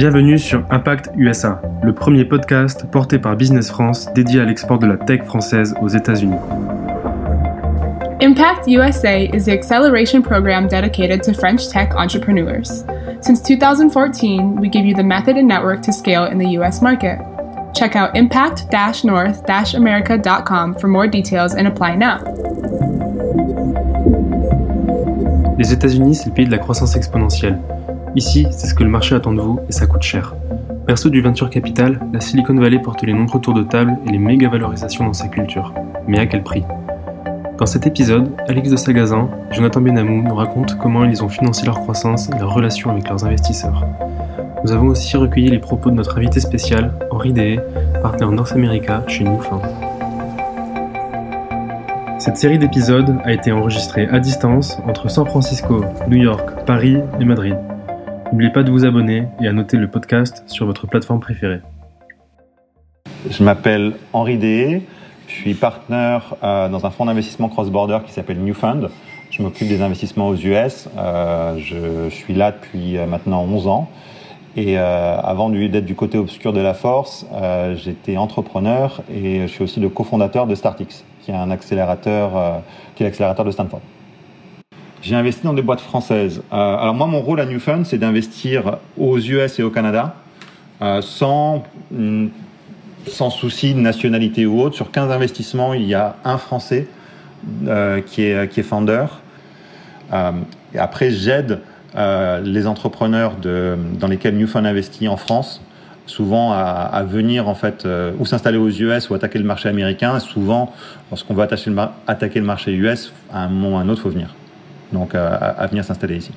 Bienvenue sur Impact USA, le premier podcast porté par Business France dédié à l'export de la tech française aux États-Unis. Impact USA is the acceleration program dedicated to French tech entrepreneurs. Since 2014, we give you the method and network to scale in the US market. Check out impact-north-america.com for more details and apply now. Les États-Unis, c'est le pays de la croissance exponentielle. Ici, c'est ce que le marché attend de vous et ça coûte cher. Perso du venture capital, la Silicon Valley porte les nombreux tours de table et les méga valorisations dans sa culture. Mais à quel prix? Dans cet épisode, Alex de Sagazin et Jonathan Benamou nous racontent comment ils ont financé leur croissance et leur relation avec leurs investisseurs. Nous avons aussi recueilli les propos de notre invité spécial, Henri Dehé, partenaire North America chez Newfound. Cette série d'épisodes a été enregistrée à distance entre San Francisco, New York, Paris et Madrid. N'oubliez pas de vous abonner et à noter le podcast sur votre plateforme préférée. Je m'appelle Henri Dehé, je suis partenaire euh, dans un fonds d'investissement cross-border qui s'appelle Newfund. Je m'occupe des investissements aux US. Euh, je, suis là depuis euh, maintenant 11 ans. Et avant d'être du côté obscur de la force, j'étais entrepreneur et je suis aussi le cofondateur de Startix, qui est un accélérateur, qui est l'accélérateur de Stanford. J'ai investi dans des boîtes françaises. Euh, alors moi, mon rôle à Newfund, c'est d'investir aux US et au Canada euh, sans, mm, sans souci de nationalité ou autre. Sur 15 investissements, il y a un Français euh, qui, est, qui est founder. après, j'aide les entrepreneurs dans lesquels Newfund investit en France souvent à, venir en fait ou s'installer aux US ou attaquer le marché américain. souvent, lorsqu'on veut attaquer le, marché US, à un moment ou à un autre, faut venir donc à, venir s'installer ici.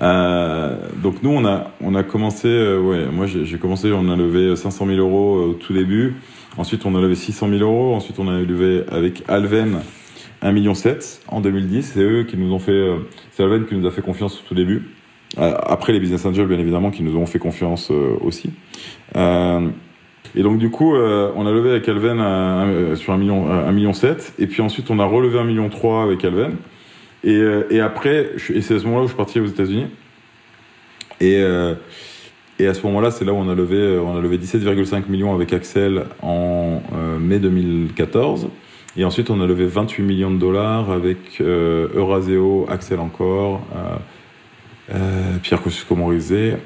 Euh, donc nous on a on a commencé euh, ouais moi j'ai commencé on a levé 500 000 euros au tout début. Ensuite on a levé 600 000 euros. Ensuite on a levé avec Alven 1 million 7 en 2010 c'est eux qui nous ont fait euh, c'est Alven qui nous a fait confiance au tout début. Après les business angels bien évidemment qui nous ont fait confiance aussi. Et donc du coup on a levé avec Alven sur 1 million 1 million 7 et puis ensuite on a relevé 1 million 3 avec Alven et, euh, et après, c'est à ce moment-là où je suis parti aux États-Unis. Et, euh, à ce moment-là, c'est là où on a levé, euh, on a levé 17,5 millions avec Axel en mai 2014. Et ensuite, on a levé 28 millions de dollars avec euh, Euraseo, Axel encore, Pierre Kosciusko-Morizet,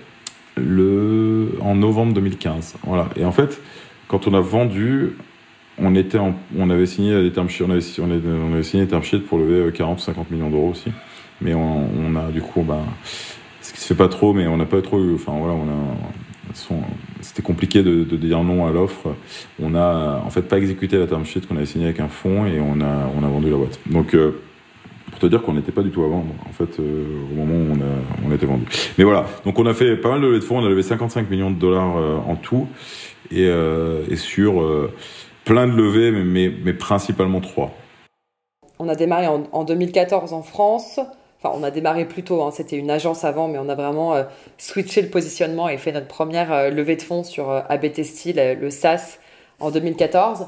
le en novembre 2015. Voilà. Et en fait, quand on a vendu, on, avait signé des on avait, on avait signé des termes pour lever 40 ou 50 millions d'euros aussi. Mais on, a du coup, ben, ce qui se fait pas trop, mais on n'a pas trop eu, enfin voilà, c'était compliqué de, dire non à l'offre. On a en fait pas exécuté la term sheet qu'on avait signé avec un fonds et on a, vendu la boîte. Donc, euh, pour te dire qu'on n'était pas du tout à vendre, en fait, euh, au moment où on, était vendu. Mais voilà, donc on a fait pas mal de levées de fonds, on a levé 55 millions de dollars euh, en tout, et sur plein de levées, mais, principalement trois. On a démarré en, 2014 en France. Enfin, on a démarré plus tôt, hein. c'était une agence avant, mais on a vraiment euh, switché le positionnement et fait notre première euh, levée de fonds sur euh, ABT Style, le SaaS, en 2014.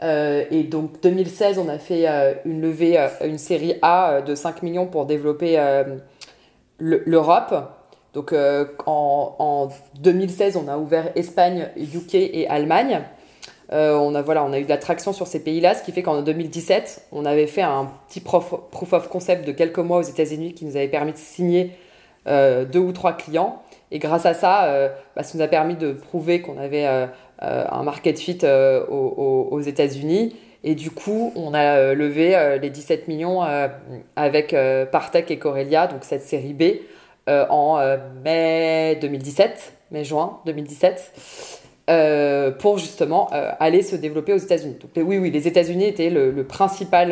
et donc 2016, on a fait une levée, une série A de 5 millions pour développer l'Europe. Donc en, en, 2016, on a ouvert Espagne, UK et Allemagne. Euh, on, a, voilà, on a eu de la traction sur ces pays-là, ce qui fait qu'en 2017, on avait fait un petit proof of concept de quelques mois aux États-Unis qui nous avait permis de signer euh, deux ou trois clients. Et grâce à ça, euh, bah, ça nous a permis de prouver qu'on avait un market fit aux, États-Unis. Et du coup, on a levé les 17 millions avec Partech et Corelia, donc cette série B, en mai 2017, mai-juin 2017. Euh, pour justement euh, aller se développer aux États-Unis. Donc oui, oui, les États-Unis étaient le, principal,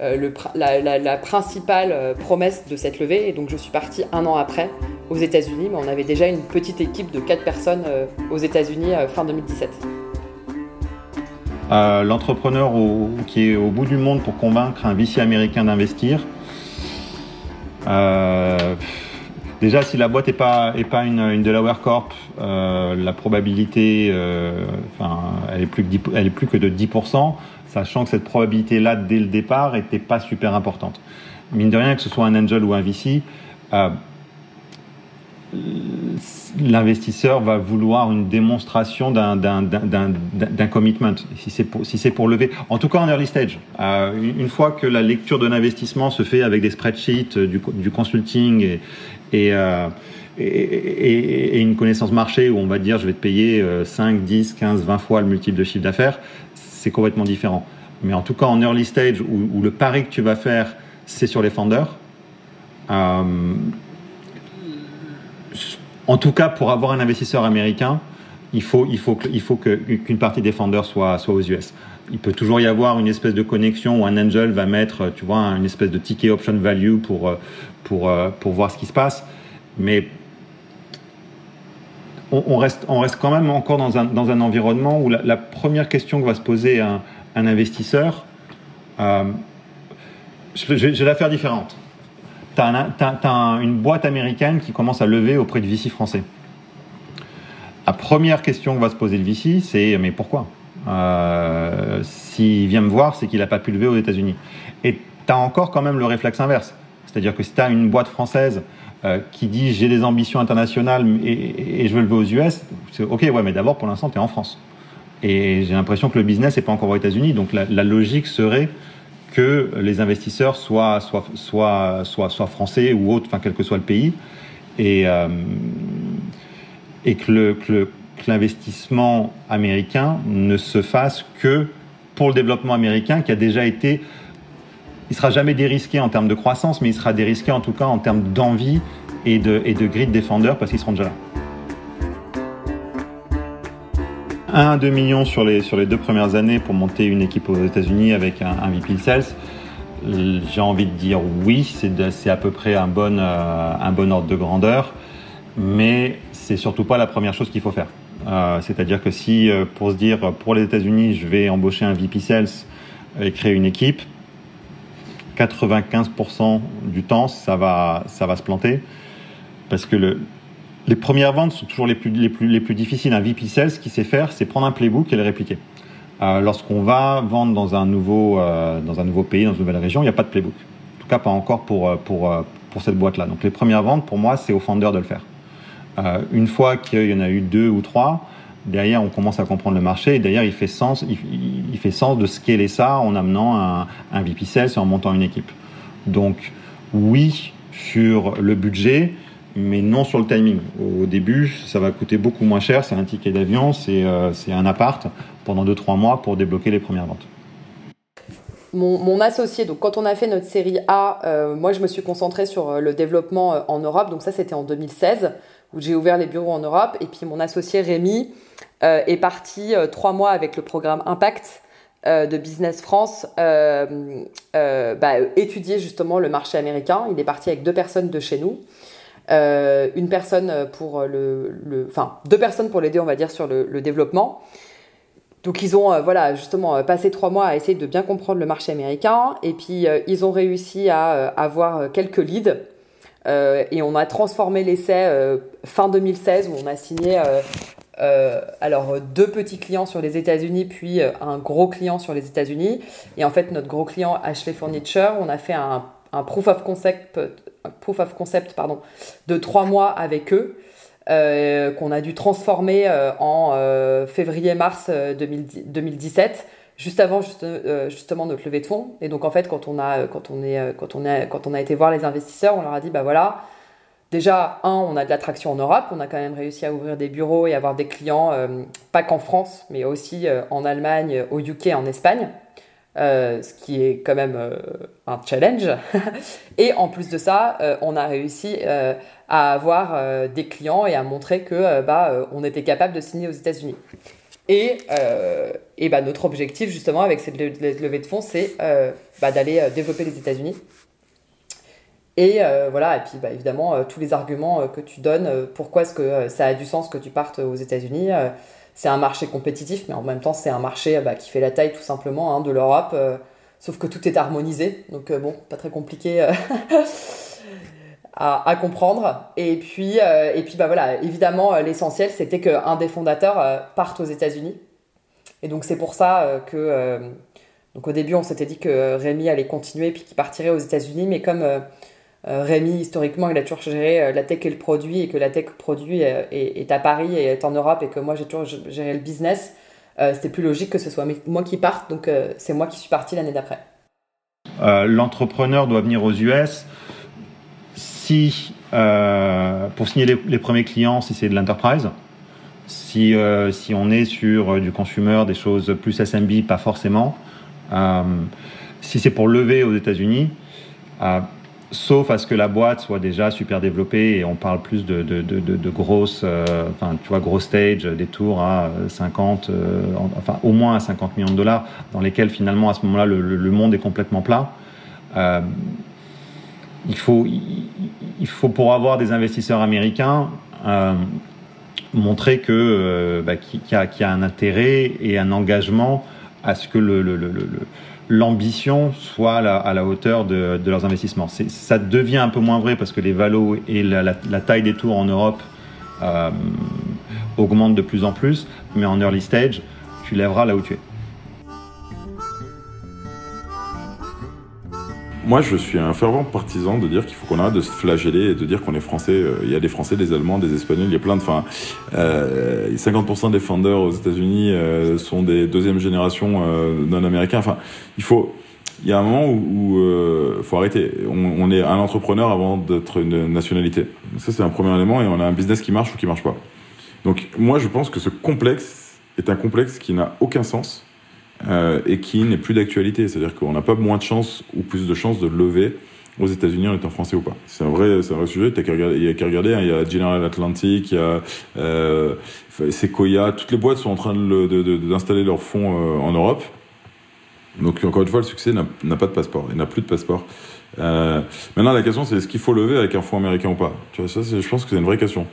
euh, la, principale promesse de cette levée. Et donc je suis partie un an après aux États-Unis, mais on avait déjà une petite équipe de 4 personnes aux États-Unis fin 2017. L'entrepreneur qui est au bout du monde pour convaincre un VC américain d'investir. Déjà, si la boîte n'est pas, une, Delaware Corp, euh, la probabilité, euh, elle, est plus que elle est plus de 10%, sachant que cette probabilité-là, dès le départ, n'était pas super importante. Mine de rien, que ce soit un angel ou un VC, euh, l'investisseur va vouloir une démonstration d'un commitment, si c'est pour, lever. En tout cas en early stage. Une fois que la lecture de l'investissement se fait avec des spreadsheets, du, du consulting et, et, euh, et, une connaissance marché où on va dire je vais te payer 5, 10, 15, 20 fois le multiple de chiffre d'affaires, c'est complètement différent. Mais en tout cas en early stage où, le pari que tu vas faire, c'est sur les founders. Euh, en tout cas, pour avoir un investisseur américain, il faut, il faut, il faut qu'une partie des founders soit, soit aux US. Il peut toujours y avoir une espèce de connexion où un angel va mettre, tu vois, une espèce de ticket option value pour, pour, pour voir ce qui se passe. Mais on, reste, on reste quand même encore dans un, dans un environnement où la, première question que va se poser un, un investisseur, euh, je, vais la faire différente tu as, une boîte américaine qui commence à lever auprès de VC français. La première question que va se poser le VC, c'est mais pourquoi? Euh, S'il vient me voir, c'est qu'il n'a pas pu lever aux États-Unis. Et tu as encore quand même le réflexe inverse. C'est-à-dire que si tu as une boîte française euh, qui dit j'ai des ambitions internationales et, je veux lever aux US, c'est ok, ouais, mais d'abord pour l'instant tu es en France. Et j'ai l'impression que le business n'est pas encore aux États-Unis. Donc la, logique serait que les investisseurs soient, français ou autres, quel que soit le pays, et, euh, que, l'investissement américain ne se fasse que pour le développement américain qui a déjà été, il sera jamais dérisqué en termes de croissance, mais il sera dérisqué en tout cas en termes d'envie et de, de grid défendeurs parce qu'ils seront déjà là. 1 à 2 millions sur les, sur deux premières années pour monter une équipe aux États-Unis avec un, un VP Sales. J'ai envie de dire oui, c'est à peu près un bon, euh, un bon ordre de grandeur, mais c'est surtout pas la première chose qu'il faut faire. Euh, c'est-à-dire que si, euh, pour se dire, pour les États-Unis, je vais embaucher un VP Sales et créer une équipe, 95% du temps, ça va, ça va se planter. Parce que le, les premières ventes sont toujours les plus, les plus, les plus difficiles. Un VP Sales, ce qu'il sait faire, c'est prendre un playbook et le répliquer. Euh, Lorsqu'on va vendre dans un, nouveau, pays, dans une nouvelle région, il n'y a pas de playbook. En tout cas, pas encore pour, pour cette boîte-là. Donc les premières ventes, pour moi, c'est au founder de le faire. Euh, une fois qu'il y en a eu deux ou trois, derrière, on commence à comprendre le marché et derrière, il fait sens, il, fait sens de scaler ça en amenant un, un VP et en montant une équipe. Donc, oui, sur le budget, mais non sur le timing. Au début, ça va coûter beaucoup moins cher, c'est un ticket d'avion, c'est euh, un appart pendant 2-3 mois pour débloquer les premières ventes. Mon, associé, donc quand on a fait notre série A, euh, moi je me suis concentrée sur euh, le développement en Europe, donc ça c'était en 2016 où j'ai ouvert les bureaux en Europe, et puis mon associé Rémi euh, est parti euh, trois mois avec le programme Impact de Business France bah, étudier justement le marché américain. Il est parti avec deux personnes de chez nous. Euh, une personne pour le, enfin deux personnes pour l'aider, on va dire, sur le, développement. Donc ils ont euh, voilà justement euh, passé trois mois à essayer de bien comprendre le marché américain et puis euh, ils ont réussi à euh, avoir quelques leads et on a transformé l'essai fin 2016 où on a signé alors deux petits clients sur les États-Unis puis un gros client sur les États-Unis. Et en fait notre gros client Ashley Furniture on a fait un, proof of concept proof of concept pardon, de trois mois avec eux, euh, qu'on a dû transformer euh, en euh, février-mars 2017 juste avant juste, justement notre levée de fonds. Et donc en fait, quand on a quand on est quand on quand on a été voir les investisseurs, on leur a dit bah voilà, déjà un, on a de l'attraction en Europe, on a quand même réussi à ouvrir des bureaux et avoir des clients pas qu'en France, mais aussi en Allemagne, au UK, en Espagne. Euh, ce qui est quand même euh, un challenge. et en plus de ça, euh, on a réussi à avoir des clients et à montrer que bah, on était capable de signer aux États-Unis. Et, et bah, notre objectif justement avec cette levée de fonds, c'est bah, d'aller développer les États-Unis. Et voilà, et puis bah, évidemment, tous les arguments que tu donnes, pourquoi est-ce que ça a du sens que tu partes aux États-Unis c'est un marché compétitif, mais en même temps, c'est un marché bah, qui fait la taille tout simplement hein, de l'Europe, euh, sauf que tout est harmonisé, donc euh, bon, pas très compliqué euh, à, comprendre. Et puis, et puis bah, voilà, évidemment, l'essentiel, c'était qu'un des fondateurs parte aux États-Unis. Et donc, c'est pour ça que. donc, au début, on s'était dit que Rémi allait continuer puis qu'il partirait aux États-Unis, mais comme Rémi, historiquement, il a toujours géré la tech et le produit, et que la tech produit est, à Paris et est en Europe, et que moi, j'ai toujours géré le business. C'était plus logique que ce soit moi qui parte, donc c'est moi qui suis parti l'année d'après. L'entrepreneur doit venir aux US si, pour signer les, premiers clients, si c'est de l'enterprise. Si, si on est sur du consumer, des choses plus SMB, pas forcément. si c'est pour lever aux États-Unis, sauf à ce que la boîte soit déjà super développée et on parle plus de, de, de, grosses, euh, enfin, tu vois, gros stage, des tours à 50, euh, enfin, au moins à 50 millions de dollars, dans lesquels finalement, à ce moment-là, le, monde est complètement plat. Euh, il, faut, faut, pour avoir des investisseurs américains, montrer que, bah, qu'il, y a, un intérêt et un engagement à ce que l'ambition soit à la, hauteur de, leurs investissements. Ça devient un peu moins vrai parce que les valos et la, taille des tours en Europe euh, augmentent de plus en plus, mais en early stage, tu lèveras là où tu es. Moi, je suis un fervent partisan de dire qu'il faut qu'on arrête de se flageller et de dire qu'on est français. Euh, il y a des Français, des Allemands, des Espagnols, il y a plein de. Enfin, euh, 50% des founders aux États-Unis euh, sont des deuxième génération euh, non-américains. Enfin, il faut. Il y a un moment où, il faut arrêter. On, est un entrepreneur avant d'être une nationalité. Ça, c'est un premier élément et on a un business qui marche ou qui marche pas. Donc, moi, je pense que ce complexe est un complexe qui n'a aucun sens euh, et qui n'est plus d'actualité. C'est-à-dire qu'on n'a pas moins de chances ou plus de chances de lever aux États-Unis en étant français ou pas. C'est un vrai, c'est un vrai sujet. il y a qu'à regarder. Hein. il y a General Atlantic, il y a euh, Sequoia. Toutes les boîtes sont en train d'installer leurs fonds euh, en Europe. Donc encore une fois, le succès n'a pas de passeport. Il n'a plus de passeport. Euh, maintenant, la question, c'est est-ce qu'il faut lever avec un fonds américain ou pas? Tu vois, ça, je pense que c'est une vraie question.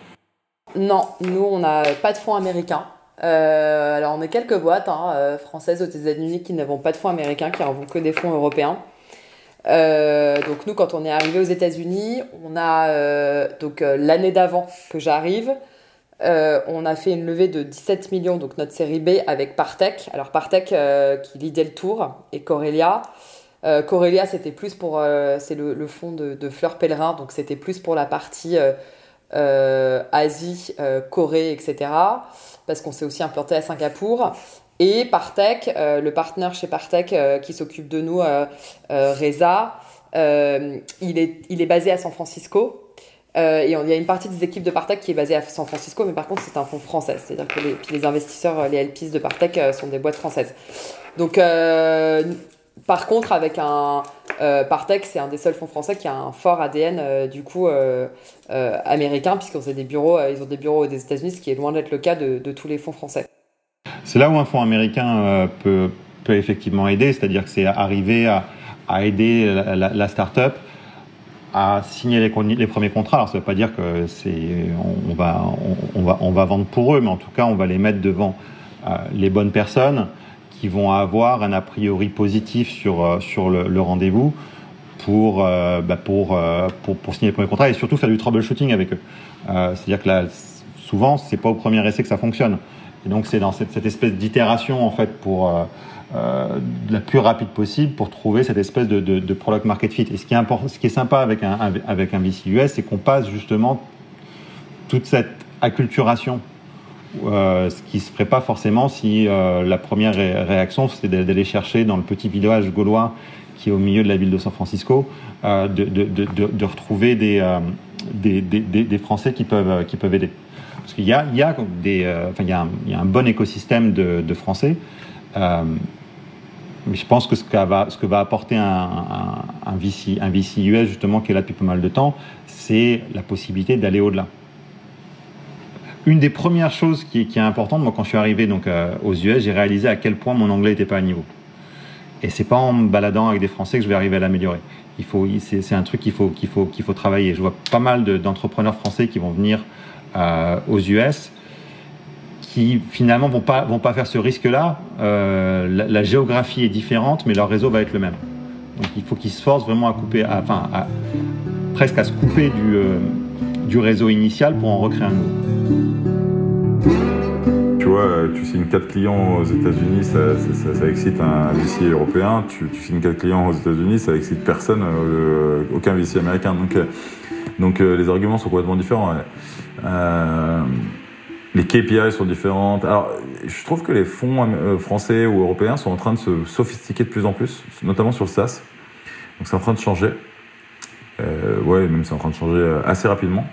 Non, nous, on n'a pas de fonds américain. Euh, alors, on est quelques boîtes hein, euh, françaises aux États-Unis qui n'avons pas de fonds américains, qui n'avons que des fonds européens. Euh, donc, nous, quand on est arrivé aux États-Unis, on a donc l'année d'avant que j'arrive, on a fait une levée de 17 millions, donc notre série B avec Partech. Alors, Partech qui lidait le tour et Corelia. Corelia, c'était plus pour. c'est le, le, fonds de, de Fleur Pèlerin, donc c'était plus pour la partie Asie, Corée, etc parce qu'on s'est aussi implanté à Singapour. Et Partech, euh, le partenaire chez Partech euh, qui s'occupe de nous, euh, Reza, il, est, il est basé à San Francisco. et il y a une partie des équipes de Partech qui est basée à San Francisco, mais par contre, c'est un fonds français. C'est-à-dire que les, les investisseurs, les LPs de Partech sont des boîtes françaises. Donc, par contre, avec un euh, c'est un des seuls fonds français qui a un fort ADN euh, du coup euh, euh, américain, puisqu'ils ont des bureaux, ils ont des bureaux des États-Unis, ce qui est loin d'être le cas de, tous les fonds français. C'est là où un fonds américain peut, peut effectivement aider, c'est-à-dire que c'est arriver à, à aider la, la, start-up à signer les, les, premiers contrats. Alors ça ne veut pas dire que c'est on, va on, va on va vendre pour eux, mais en tout cas on va les mettre devant les bonnes personnes qui vont avoir un a priori positif sur, euh, sur le, rendez-vous pour, euh, bah euh, pour, pour, signer le premier contrat et surtout faire du troubleshooting avec eux. C'est-à-dire que là, souvent, c'est pas au premier essai que ça fonctionne. Et donc, c'est dans cette, espèce d'itération, en fait, pour la plus rapide possible pour trouver cette espèce de, de, de product market fit. Et ce qui est, important, ce qui est sympa avec un, avec un VC US, c'est qu'on passe justement toute cette acculturation euh, ce qui se ferait pas forcément si euh, la première réaction c'était d'aller chercher dans le petit village gaulois qui est au milieu de la ville de San Francisco, euh, de, retrouver des, Français qui peuvent, qui peuvent aider. Parce qu'il y a, il y, a y un, bon écosystème de, Français. mais je pense que ce, va, ce que va apporter un, un, un VC US, justement, qui est là depuis pas mal de temps, c'est la possibilité d'aller au-delà une des premières choses qui, est importante, moi quand je suis arrivé donc euh, aux US, j'ai réalisé à quel point mon anglais n'était pas à niveau. Et c'est pas en me baladant avec des Français que je vais arriver à l'améliorer. Il faut, c'est, un truc qu'il faut, qu'il faut, qu'il faut travailler. Je vois pas mal d'entrepreneurs français qui vont venir euh, aux US, qui finalement vont pas, vont pas faire ce risque-là. Euh, la, géographie est différente, mais leur réseau va être le même. Donc il faut qu'ils se forcent vraiment à couper, enfin, presque à se couper du, du réseau initial pour en recréer un nouveau vois, tu signes 4 clients aux États-Unis, ça, excite un VC européen. Tu, signes 4 clients aux États-Unis, ça excite personne, aucun VC américain. Donc, donc les arguments sont complètement différents. les KPI sont différentes. Alors, je trouve que les fonds français ou européens sont en train de se sophistiquer de plus en plus, notamment sur le SaaS. Donc c'est en train de changer. Euh, ouais, même c'est en train de changer euh, assez rapidement.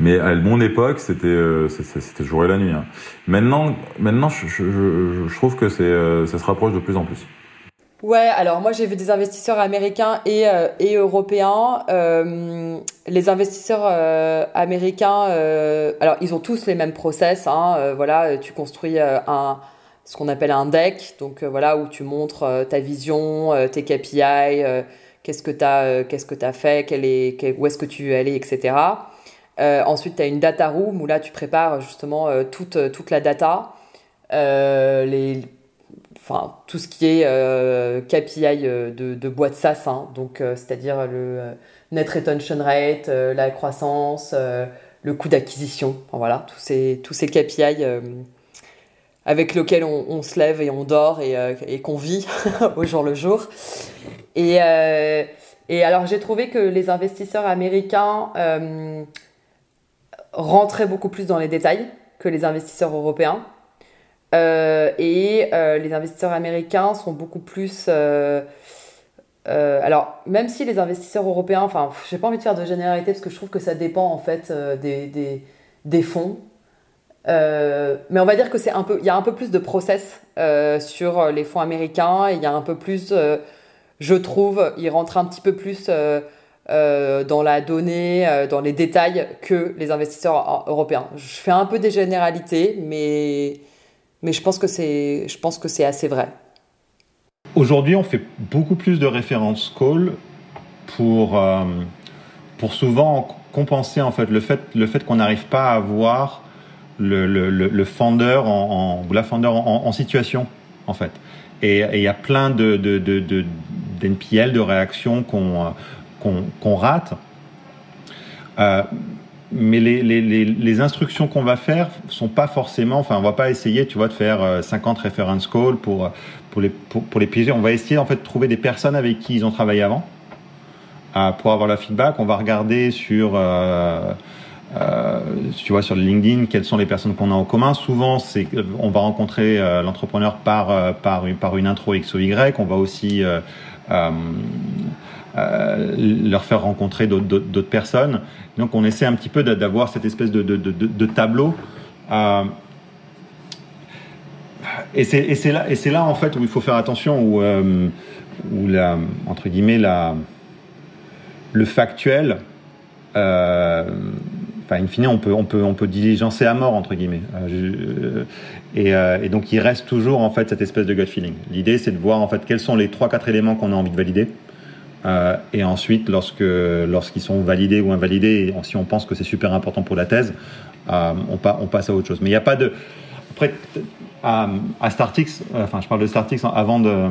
Mais à mon époque, c'était euh, c'était jour et la nuit. Hein. Maintenant, maintenant, je, trouve que euh, ça se rapproche de plus en plus. Ouais, alors moi j'ai vu des investisseurs américains et, et européens. Euh, les investisseurs américains, alors ils ont tous les mêmes process. Hein, voilà, tu construis un ce qu'on appelle un deck, donc voilà où tu montres ta vision, tes KPI qu'est-ce que tu as, euh, qu'est-ce que as fait, où est-ce que tu veux aller, etc. Euh, ensuite, tu as une data room où là, tu prépares justement euh, toute, toute la data, les, enfin, tout ce qui est KPI de, de boîte SaaS, hein. donc c'est-à-dire le net retention rate, la croissance, le coût d'acquisition, voilà, tous ces, tous ces KPI avec lesquels on, se lève et on dort et, et qu'on vit au jour le jour. Et, euh, et alors, j'ai trouvé que les investisseurs américains euh, rentraient beaucoup plus dans les détails que les investisseurs européens. Euh, et les investisseurs américains sont beaucoup plus. alors, même si les investisseurs européens, enfin, j'ai pas envie de faire de généralité parce que je trouve que ça dépend en fait des, des, fonds. mais on va dire que c'est un peu, il y a un peu plus de process sur les fonds américains, il y a un peu plus je trouve, il rentre un petit peu plus euh, euh, dans la donnée, euh, dans les détails que les investisseurs européens. Je fais un peu des généralités, mais, mais je pense que c'est, assez vrai. Aujourd'hui, on fait beaucoup plus de références call pour, pour souvent compenser en fait le fait, le fait qu'on n'arrive pas à avoir le, le, le, founder en, ou la en, en, situation en fait. Et il y a plein de, de, de, d'NPL, de réactions qu'on qu'on rate. Euh, mais les, instructions qu'on va faire sont pas forcément, enfin, on va pas essayer, tu vois, de faire 50 euh, reference calls pour, pour les, pour, les piéger. On va essayer, en fait, de trouver des personnes avec qui ils ont travaillé avant, euh, pour avoir leur feedback. On va regarder sur, euh, euh, tu vois, sur LinkedIn, quelles sont les personnes qu'on a en commun. Souvent, c'est, on va rencontrer l'entrepreneur par, par, par une intro X ou Y. On va aussi euh, euh, leur faire rencontrer d'autres personnes. Donc on essaie un petit peu d'avoir cette espèce de, tableau. Euh, et c'est là, et en fait où il faut faire attention, où, où la, entre guillemets, la, le factuel, euh, enfin, in fine, on peut, on, peut, diligencer à mort, entre guillemets. Euh, et, donc il reste toujours en fait cette espèce de gut feeling. L'idée c'est de voir en fait quels sont les trois quatre éléments qu'on a envie de valider. Euh, et ensuite, lorsque lorsqu'ils sont validés ou invalidés, si on pense que c'est super important pour la thèse, euh, on, passe à autre chose. Mais il n'y a pas de après à, à Startix, enfin je parle de Startix avant de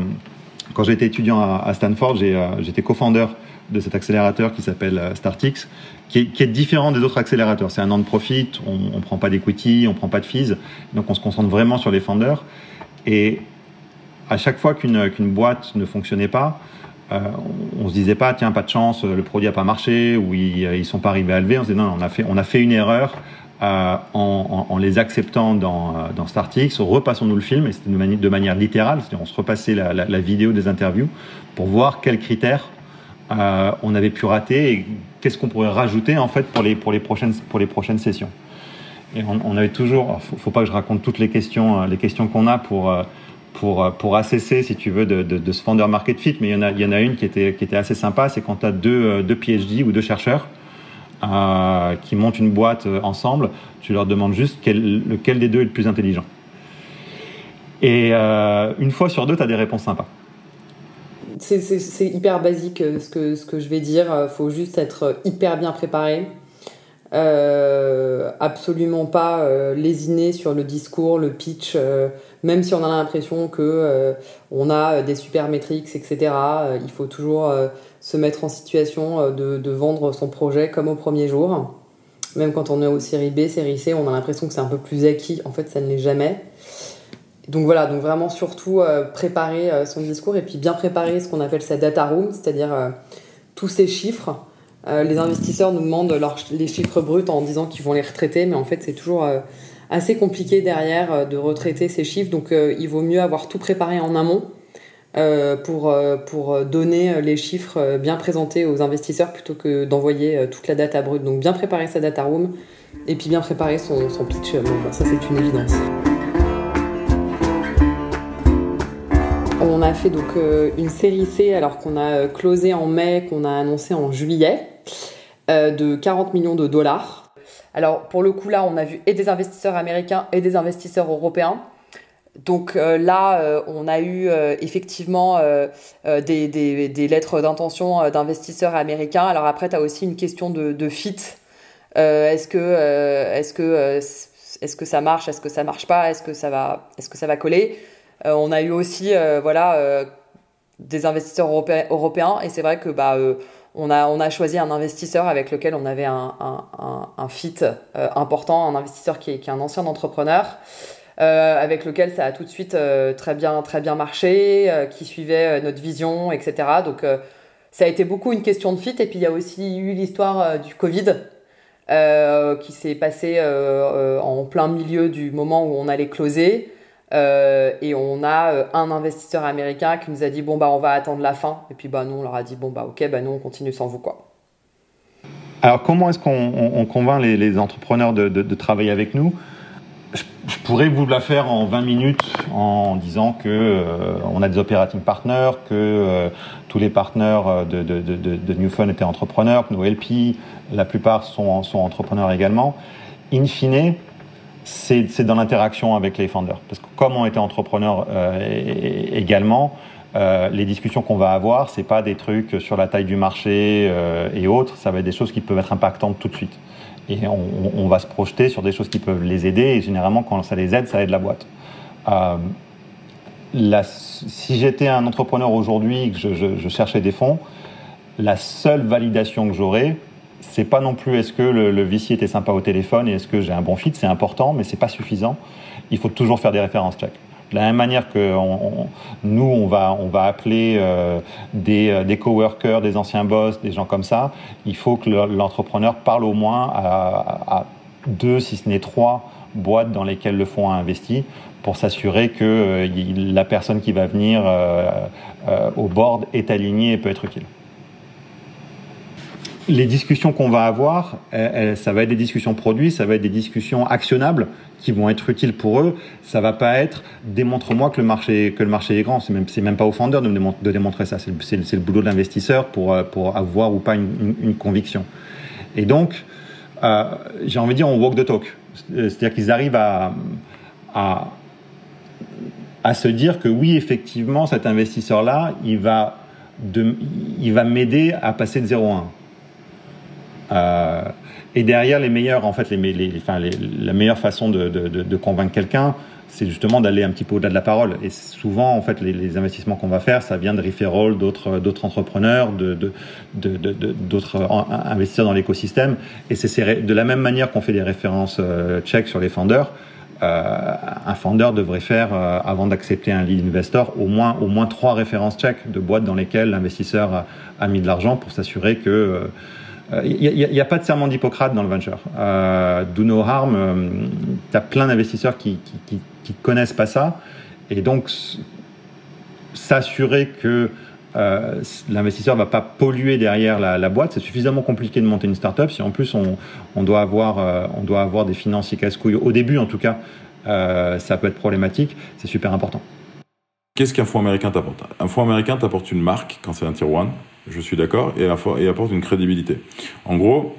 quand j'étais étudiant à, Stanford, j'étais co-founder de cet accélérateur qui s'appelle euh, Startix, qui est, différent des autres accélérateurs. C'est un non-profit, on ne prend pas d'equity, on prend pas de fees, donc on se concentre vraiment sur les founders. Et à chaque fois qu'une qu'une boîte ne fonctionnait pas, euh, on, se disait pas tiens pas de chance, le produit a pas marché ou ils, ils sont pas arrivés à lever. On se disait non, on a fait on a fait une erreur. Euh, en, les acceptant dans, euh, dans Startix, repassons-nous le film, et c'était de, de, manière littérale, on se repassait la, vidéo des interviews pour voir quels critères euh, on avait pu rater et qu'est-ce qu'on pourrait rajouter en fait pour les, pour les, prochaines, pour les prochaines sessions. Et on, avait toujours, faut, faut pas que je raconte toutes les questions, euh, les questions qu'on a pour, euh, pour, pour assesser, si tu veux, de, ce founder market fit, mais il y en a, une qui était, assez sympa, c'est quand tu as deux, deux PhD ou deux chercheurs qui montent une boîte ensemble, tu leur demandes juste quel, lequel des deux est le plus intelligent. Et une fois sur deux, tu as des réponses sympas c'est hyper basique euh, ce que, ce que je vais dire. Il euh, faut juste être hyper bien préparé. Euh, absolument pas lésiner sur le discours, le pitch, même si on a l'impression que on a des super métriques, etc. il faut toujours se mettre en situation de, vendre son projet comme au premier jour. même quand on est aux séries B, série C, on a l'impression que c'est un peu plus acquis. En fait, ça ne l'est jamais. Donc voilà, donc vraiment surtout préparer son discours et puis bien préparer ce qu'on appelle sa data room, c'est-à-dire tous ces chiffres. Les investisseurs nous demandent les chiffres bruts en disant qu'ils vont les retraiter, mais en fait c'est toujours assez compliqué derrière de retraiter ces chiffres, donc il vaut mieux avoir tout préparé en amont euh, pour, euh, donner les chiffres euh, bien présentés aux investisseurs plutôt que d'envoyer toute la data brute. Donc bien préparer sa data room et puis bien préparer son, pitch. Ça c'est une évidence. On a fait donc une série C alors qu'on a closé en mai, qu'on a annoncé en juillet, de 40 millions de dollars. Alors pour le coup là, on a vu et des investisseurs américains et des investisseurs européens. Donc euh, là, euh, on a eu euh, effectivement des, lettres d'intention d'investisseurs américains. Alors après, tu as aussi une question de, fit. est-ce que, est-ce que, est-ce que ça marche Est-ce que ça marche pas Est-ce que ça va, est-ce que ça va coller? On a eu aussi, voilà, des investisseurs européens, et c'est vrai que bah on a, on a choisi un investisseur avec lequel on avait un, un, fit important, un investisseur qui est, qui est un ancien entrepreneur. Euh, avec lequel ça a tout de suite euh, très bien très bien marché, euh, qui suivait notre vision, etc. Donc ça a été beaucoup une question de fit. Et puis il y a aussi eu l'histoire du Covid. qui s'est passé en plein milieu du moment où on allait closer. Et on a un investisseur américain qui nous a dit bon bah on va attendre la fin et puis bah nous on leur a dit bon bah ok bah nous on continue sans vous quoi. Alors comment est-ce qu'on convainc les, entrepreneurs de, travailler avec nous? Je pourrais vous la faire en 20 minutes en disant que euh, on a des operating partners, que euh, tous les partenaires euh, de, de New Fun étaient entrepreneurs, que nos LP, la plupart sont, sont entrepreneurs également. In fine, c'est dans l'interaction avec les founders. Parce que comme on était entrepreneurs également, les discussions qu'on va avoir, c'est pas des trucs sur la taille du marché et autres, ça va être des choses qui peuvent être impactantes tout de suite et on, va se projeter sur des choses qui peuvent les aider. Et généralement, quand ça les aide, ça aide la boîte. Euh, si j'étais un entrepreneur aujourd'hui que je, cherchais des fonds, la seule validation que j'aurais, c'est pas non plus est-ce que le, le VC était sympa au téléphone et est-ce que j'ai un bon fit, c'est important, mais c'est pas suffisant. Il faut toujours faire des références check. De la même manière que nous, on va, on va appeler euh, des, euh, des coworkers, des anciens boss, des gens comme ça, il faut que l'entrepreneur parle au moins à, deux, si ce n'est trois boîtes dans lesquelles le fonds a investi pour s'assurer que euh, la personne qui va venir au board est alignée et peut être utile les discussions qu'on va avoir, ça va être des discussions produits, ça va être des discussions actionnables qui vont être utiles pour eux. Ça va pas être démontre-moi que le marché que le marché est grand. C'est même c'est même pas au fondeur de, démontrer ça. C'est le, boulot de l'investisseur pour euh, pour avoir ou pas une, conviction. Et donc euh, j'ai envie de dire on walk the talk. C'est-à-dire qu'ils arrivent à, à se dire que oui effectivement cet investisseur là il va il va m'aider à passer de 0 à 1. Euh, et derrière, les meilleurs, en fait, les, les, enfin, la meilleure façon de, de, de, convaincre quelqu'un, c'est justement d'aller un petit peu au-delà de la parole. Et souvent, en fait, les, les investissements qu'on va faire, ça vient de referral d'autres, d'autres entrepreneurs, de, d'autres investisseurs dans l'écosystème. Et c'est de la même manière qu'on fait des références euh, check sur les founders. Euh, un founder devrait faire, euh, avant d'accepter un lead investor, au moins, au moins trois références check de boîtes dans lesquelles l'investisseur a, a mis de l'argent pour s'assurer que euh, il euh, n'y a, pas de serment d'Hippocrate dans le venture. Euh, do no harm, euh, tu as plein d'investisseurs qui, qui, connaissent pas ça. Et donc, s'assurer que euh, l'investisseur va pas polluer derrière la, boîte, c'est suffisamment compliqué de monter une startup. Si en plus on, doit, avoir, euh, on doit avoir des financiers casse-couilles, au début en tout cas, ça peut être problématique, c'est super important. Qu'est-ce qu'un fonds américain t'apporte? Un fonds américain t'apporte une marque quand c'est un tier 1, je suis d'accord, et, et, apporte une crédibilité. En gros,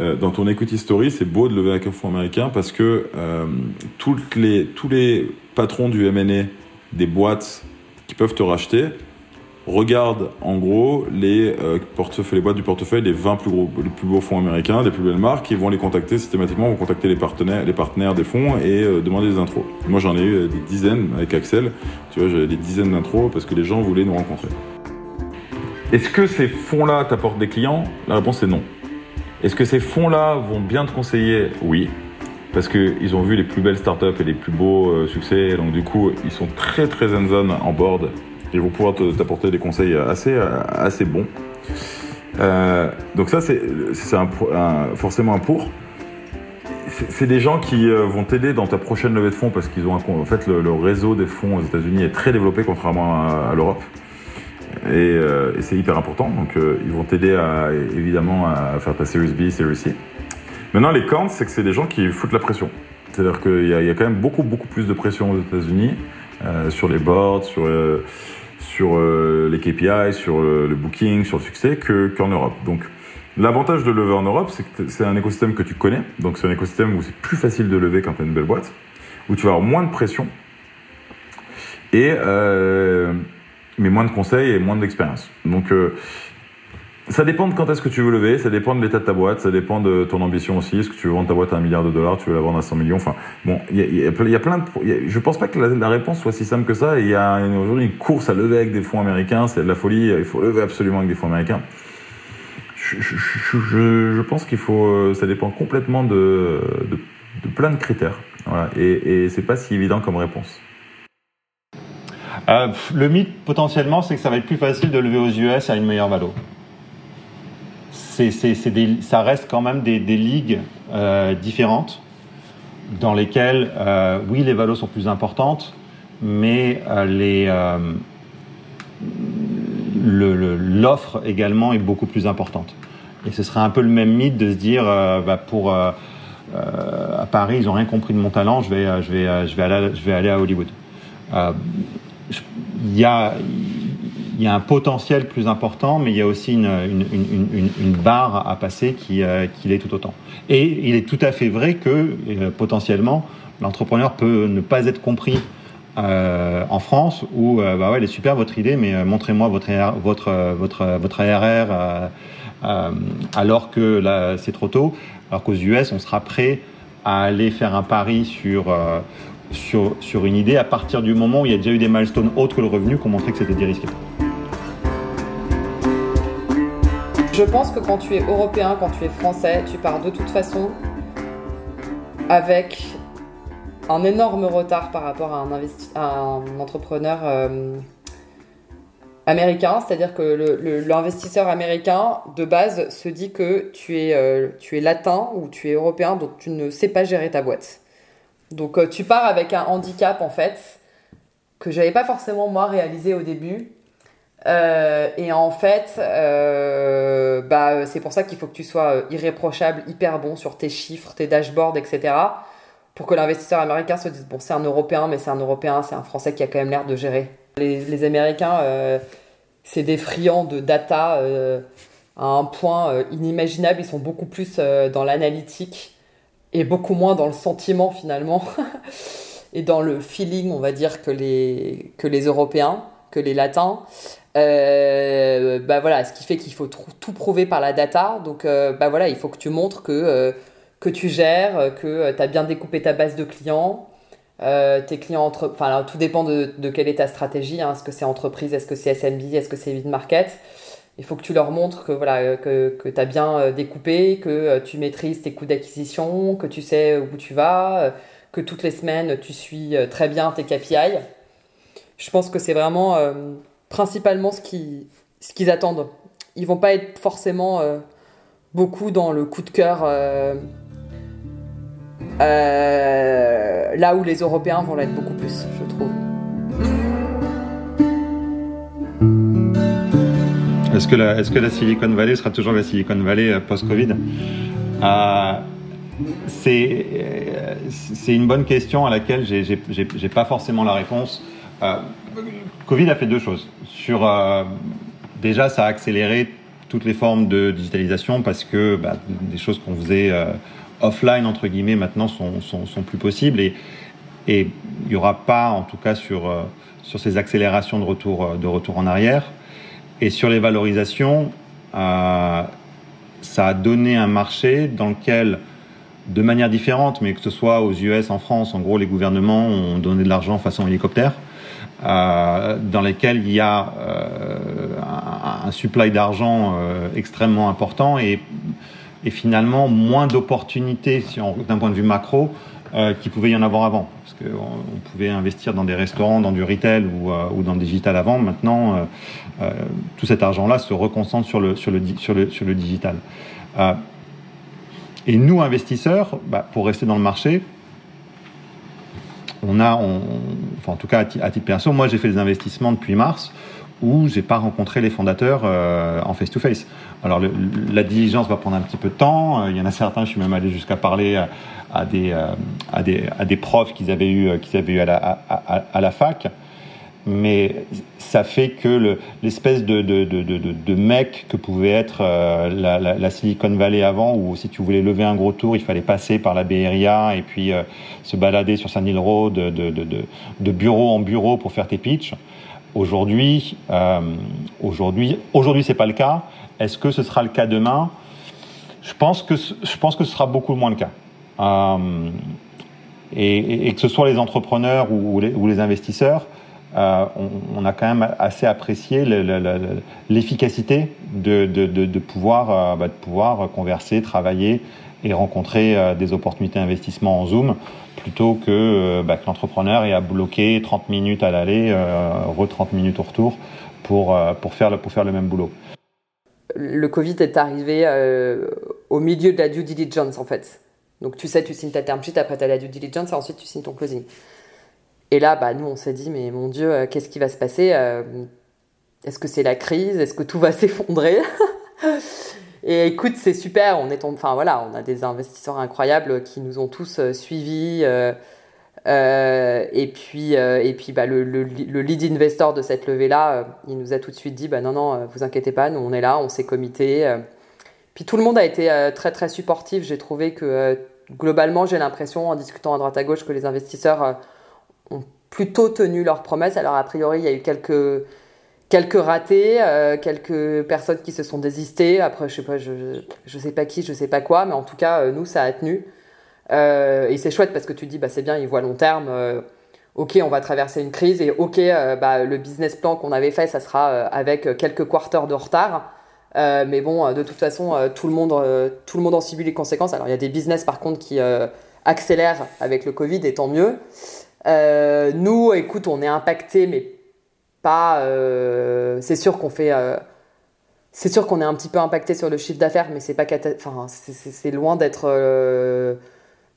euh, dans ton equity story, c'est beau de lever avec un fonds américain parce que euh, tous les patrons du M&A des boîtes qui peuvent te racheter regardent en gros les euh, portefeuilles, les boîtes du portefeuille des 20 plus gros, les plus beaux fonds américains, des plus belles marques, ils vont les contacter systématiquement, vont contacter les partenaires, les partenaires des fonds et demander des intros. Moi j'en ai eu des dizaines avec Axel, tu vois, j'avais des dizaines d'intros parce que les gens voulaient nous rencontrer. Est-ce que ces fonds-là t'apportent des clients? La réponse est non. Est-ce que ces fonds-là vont bien te conseiller? Oui, parce qu'ils ont vu les plus belles startups et les plus beaux euh, succès. Donc du coup, ils sont très très hands-on en board. Ils vont pouvoir t'apporter des conseils assez, assez bons. Euh, donc ça, c'est forcément un pour. C'est des gens qui euh, vont t'aider dans ta prochaine levée de fonds parce qu'ils ont en fait le, réseau des fonds aux États-Unis est très développé contrairement à, l'Europe et, c'est hyper important. Donc ils vont t'aider à évidemment à faire ta Series B, Series C. Maintenant, les cons, c'est que c'est des gens qui foutent la pression. C'est-à-dire qu'il y, a quand même beaucoup, beaucoup plus de pression aux États-Unis euh, sur les boards, sur, euh, euh, les KPI, sur le, booking, sur le succès qu'en Europe. Donc, l'avantage de lever en Europe, c'est que c'est un écosystème que tu connais. Donc, c'est un écosystème où c'est plus facile de lever quand tu as une belle boîte, où tu vas avoir moins de pression et mais moins de conseils et moins d'expérience. Donc, ça dépend de quand est-ce que tu veux lever, ça dépend de l'état de ta boîte, ça dépend de ton ambition aussi. Est-ce que tu veux vendre ta boîte à un milliard de dollars, tu veux la vendre à 100 millions? Enfin, bon, il y, a, plein de. je pense pas que la, réponse soit si simple que ça. Il y a aujourd'hui une course à lever avec des fonds américains, c'est de la folie. Il faut lever absolument avec des fonds américains. Je, pense qu'il faut. Ça dépend complètement de, plein de critères. Et, et c'est pas si évident comme réponse. Euh, le mythe potentiellement, c'est que ça va être plus facile de lever aux US à une meilleure valeur ça reste quand même des, ligues euh, différentes dans lesquelles, euh, oui, les valos sont plus importantes, mais l'offre également est beaucoup plus importante. Et ce serait un peu le même mythe de se dire, bah, pour à Paris, ils n'ont rien compris de mon talent, je vais aller à Hollywood. Il y a, un potentiel plus important, mais il y a aussi une, barre à passer qui, euh, l'est tout autant. Et il est tout à fait vrai que euh, potentiellement, l'entrepreneur peut ne pas être compris euh, en France où bah ouais, elle est super votre idée, mais montrez-moi votre, votre, votre, votre ARR alors que c'est trop tôt. Alors qu'aux US, on sera prêt à aller faire un pari sur, sur, une idée à partir du moment où il y a déjà eu des milestones autres que le revenu qui ont montré que c'était dérisqué. Je pense que quand tu es européen, quand tu es français, tu pars de toute façon avec un énorme retard par rapport à un, entrepreneur euh, américain. C'est-à-dire que l'investisseur américain, de base, se dit que tu es, euh, tu es latin ou tu es européen, donc tu ne sais pas gérer ta boîte. Donc euh, tu pars avec un handicap, en fait, que j'avais pas forcément moi réalisé au début euh, et en fait, euh, bah, c'est pour ça qu'il faut que tu sois irréprochable, hyper bon sur tes chiffres, tes dashboards, etc. Pour que l'investisseur américain se dise, bon, c'est un Européen, mais c'est un Européen, c'est un Français qui a quand même l'air de gérer. Les, Américains, c'est des friands de data à un point inimaginable. Ils sont beaucoup plus dans l'analytique et beaucoup moins dans le sentiment finalement et dans le feeling, on va dire, que les, que les Européens, que les Latins. Euh, bah voilà, ce qui fait qu'il faut tout prouver par la data. Donc, euh, bah voilà, il faut que tu montres que, euh, que tu gères, que tu as bien découpé ta base de clients. tes clients, entre... enfin, tout dépend de, quelle est ta stratégie. Hein. Est-ce que c'est entreprise, est-ce que c'est SMB, est-ce que c'est mid-market? Il faut que tu leur montres que, voilà, que, que tu as bien découpé, que tu maîtrises tes coûts d'acquisition, que tu sais où tu vas, que toutes les semaines tu suis très bien tes KPI. Je pense que c'est vraiment principalement ce qu'ils ce qu'ils attendent. Ils vont pas être forcément euh, beaucoup dans le coup de cœur euh, euh, là où les Européens vont l'être beaucoup plus, je trouve. Est-ce que, la, Silicon Valley sera toujours la Silicon Valley post-Covid? C'est, c'est une bonne question à laquelle j'ai, j'ai, j'ai pas forcément la réponse. Covid a fait deux choses. Sur, euh, déjà, ça a accéléré toutes les formes de digitalisation parce que bah, des choses qu'on faisait euh, offline, entre guillemets, maintenant sont, plus possibles. Et il n'y aura pas, en tout cas, sur, euh, sur ces accélérations de retour, de retour en arrière. Et sur les valorisations, ça a donné un marché dans lequel, de manière différente, mais que ce soit aux US, en France, en gros, les gouvernements ont donné de l'argent façon hélicoptère. Euh, dans lesquels il y a euh, un, supply d'argent euh, extrêmement important et finalement moins d'opportunités d'un point de vue macro euh, qu'il pouvait y en avoir avant. On pouvait investir dans des restaurants, dans du retail ou, euh, dans le digital avant. Maintenant, euh, euh tout cet argent-là se reconcentre sur le, digital. Et nous, investisseurs, bah, pour rester dans le marché, on a, enfin en tout cas à titre perso, moi j'ai fait des investissements depuis mars où j'ai pas rencontré les fondateurs euh, en face to face. Alors le, la diligence va prendre un petit peu de temps. Il y en a certains, je suis même allé jusqu'à parler à, à des, euh, à des à des profs qu'ils avaient eu qu'ils avaient eu à la à, à, la fac mais ça fait que l'espèce de, de, de, de, mec que pouvait être euh, la, la, Silicon Valley avant, où si tu voulais lever un gros tour, il fallait passer par la BRIA et puis euh, se balader sur San Hill Road de, bureau en bureau pour faire tes pitchs. Aujourd'hui, euh, aujourd'hui, aujourd'hui, c'est pas le cas. Est-ce que ce sera le cas demain? Je pense que je pense que ce sera beaucoup moins le cas. Euh, et, que ce soit les entrepreneurs ou les, investisseurs, euh, on, a quand même assez apprécié l'efficacité de, de, de, pouvoir, euh, bah, de pouvoir converser, travailler et rencontrer euh, des opportunités d'investissement en Zoom plutôt que, euh, bah, que l'entrepreneur ait à bloquer 30 minutes à l'aller, euh, re 30 minutes au retour pour, pour, faire, pour faire le même boulot. Le Covid est arrivé au milieu de la due diligence en fait. Donc tu sais, tu signes ta term sheet, après tu as la due diligence et ensuite tu signes ton closing. Et là, bah, nous, on s'est dit, mais mon Dieu, qu'est-ce qui va se passer Est-ce que c'est la crise? Est-ce que tout va s'effondrer? Et écoute, c'est super. On est, enfin voilà, on a des investisseurs incroyables qui nous ont tous euh, suivis. Euh, euh, et puis, et puis bah, le, le, le, lead investor de cette levée-là, il nous a tout de suite dit, bah non, non, vous inquiétez pas, nous on est là, on s'est comité. Puis tout le monde a été très très supportif. J'ai trouvé que globalement, j'ai l'impression, en discutant à droite à gauche, que les investisseurs ont plutôt tenu leurs promesses. Alors, a priori, il y a eu quelques, quelques ratés, euh, quelques personnes qui se sont désistées. Après, je sais pas, je, je sais pas qui, je sais pas quoi, mais en tout cas, euh, nous, ça a tenu. Euh, et c'est chouette parce que tu dis, bah, c'est bien, ils voient long terme. Euh, ok, on va traverser une crise et ok, euh, bah, le business plan qu'on avait fait, ça sera avec quelques quarters de retard. mais bon, de toute façon, tout le monde, tout le monde en subit les conséquences. Alors, il y a des business par contre qui accélèrent avec le Covid, et tant mieux. Nous, écoute, on est impacté, mais Euh, c'est sûr qu'on fait. Euh, c'est sûr qu'on est un petit peu impacté sur le chiffre d'affaires, mais c'est loin d'être euh,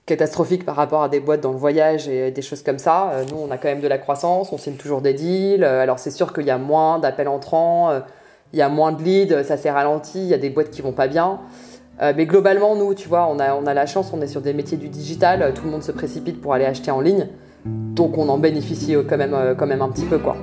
catastrophique par rapport à des boîtes dans le voyage et des choses comme ça. Nous, on a quand même de la croissance, on signe toujours des deals. Alors c'est sûr qu'il y a moins d'appels entrants, il y a moins de leads, ça s'est ralenti, il y a des boîtes qui vont pas bien. mais globalement, nous, tu vois, on a, on a la chance, on est sur des métiers du digital, tout le monde se précipite pour aller acheter en ligne. Donc on en bénéficie quand même, quand même un petit peu quoi.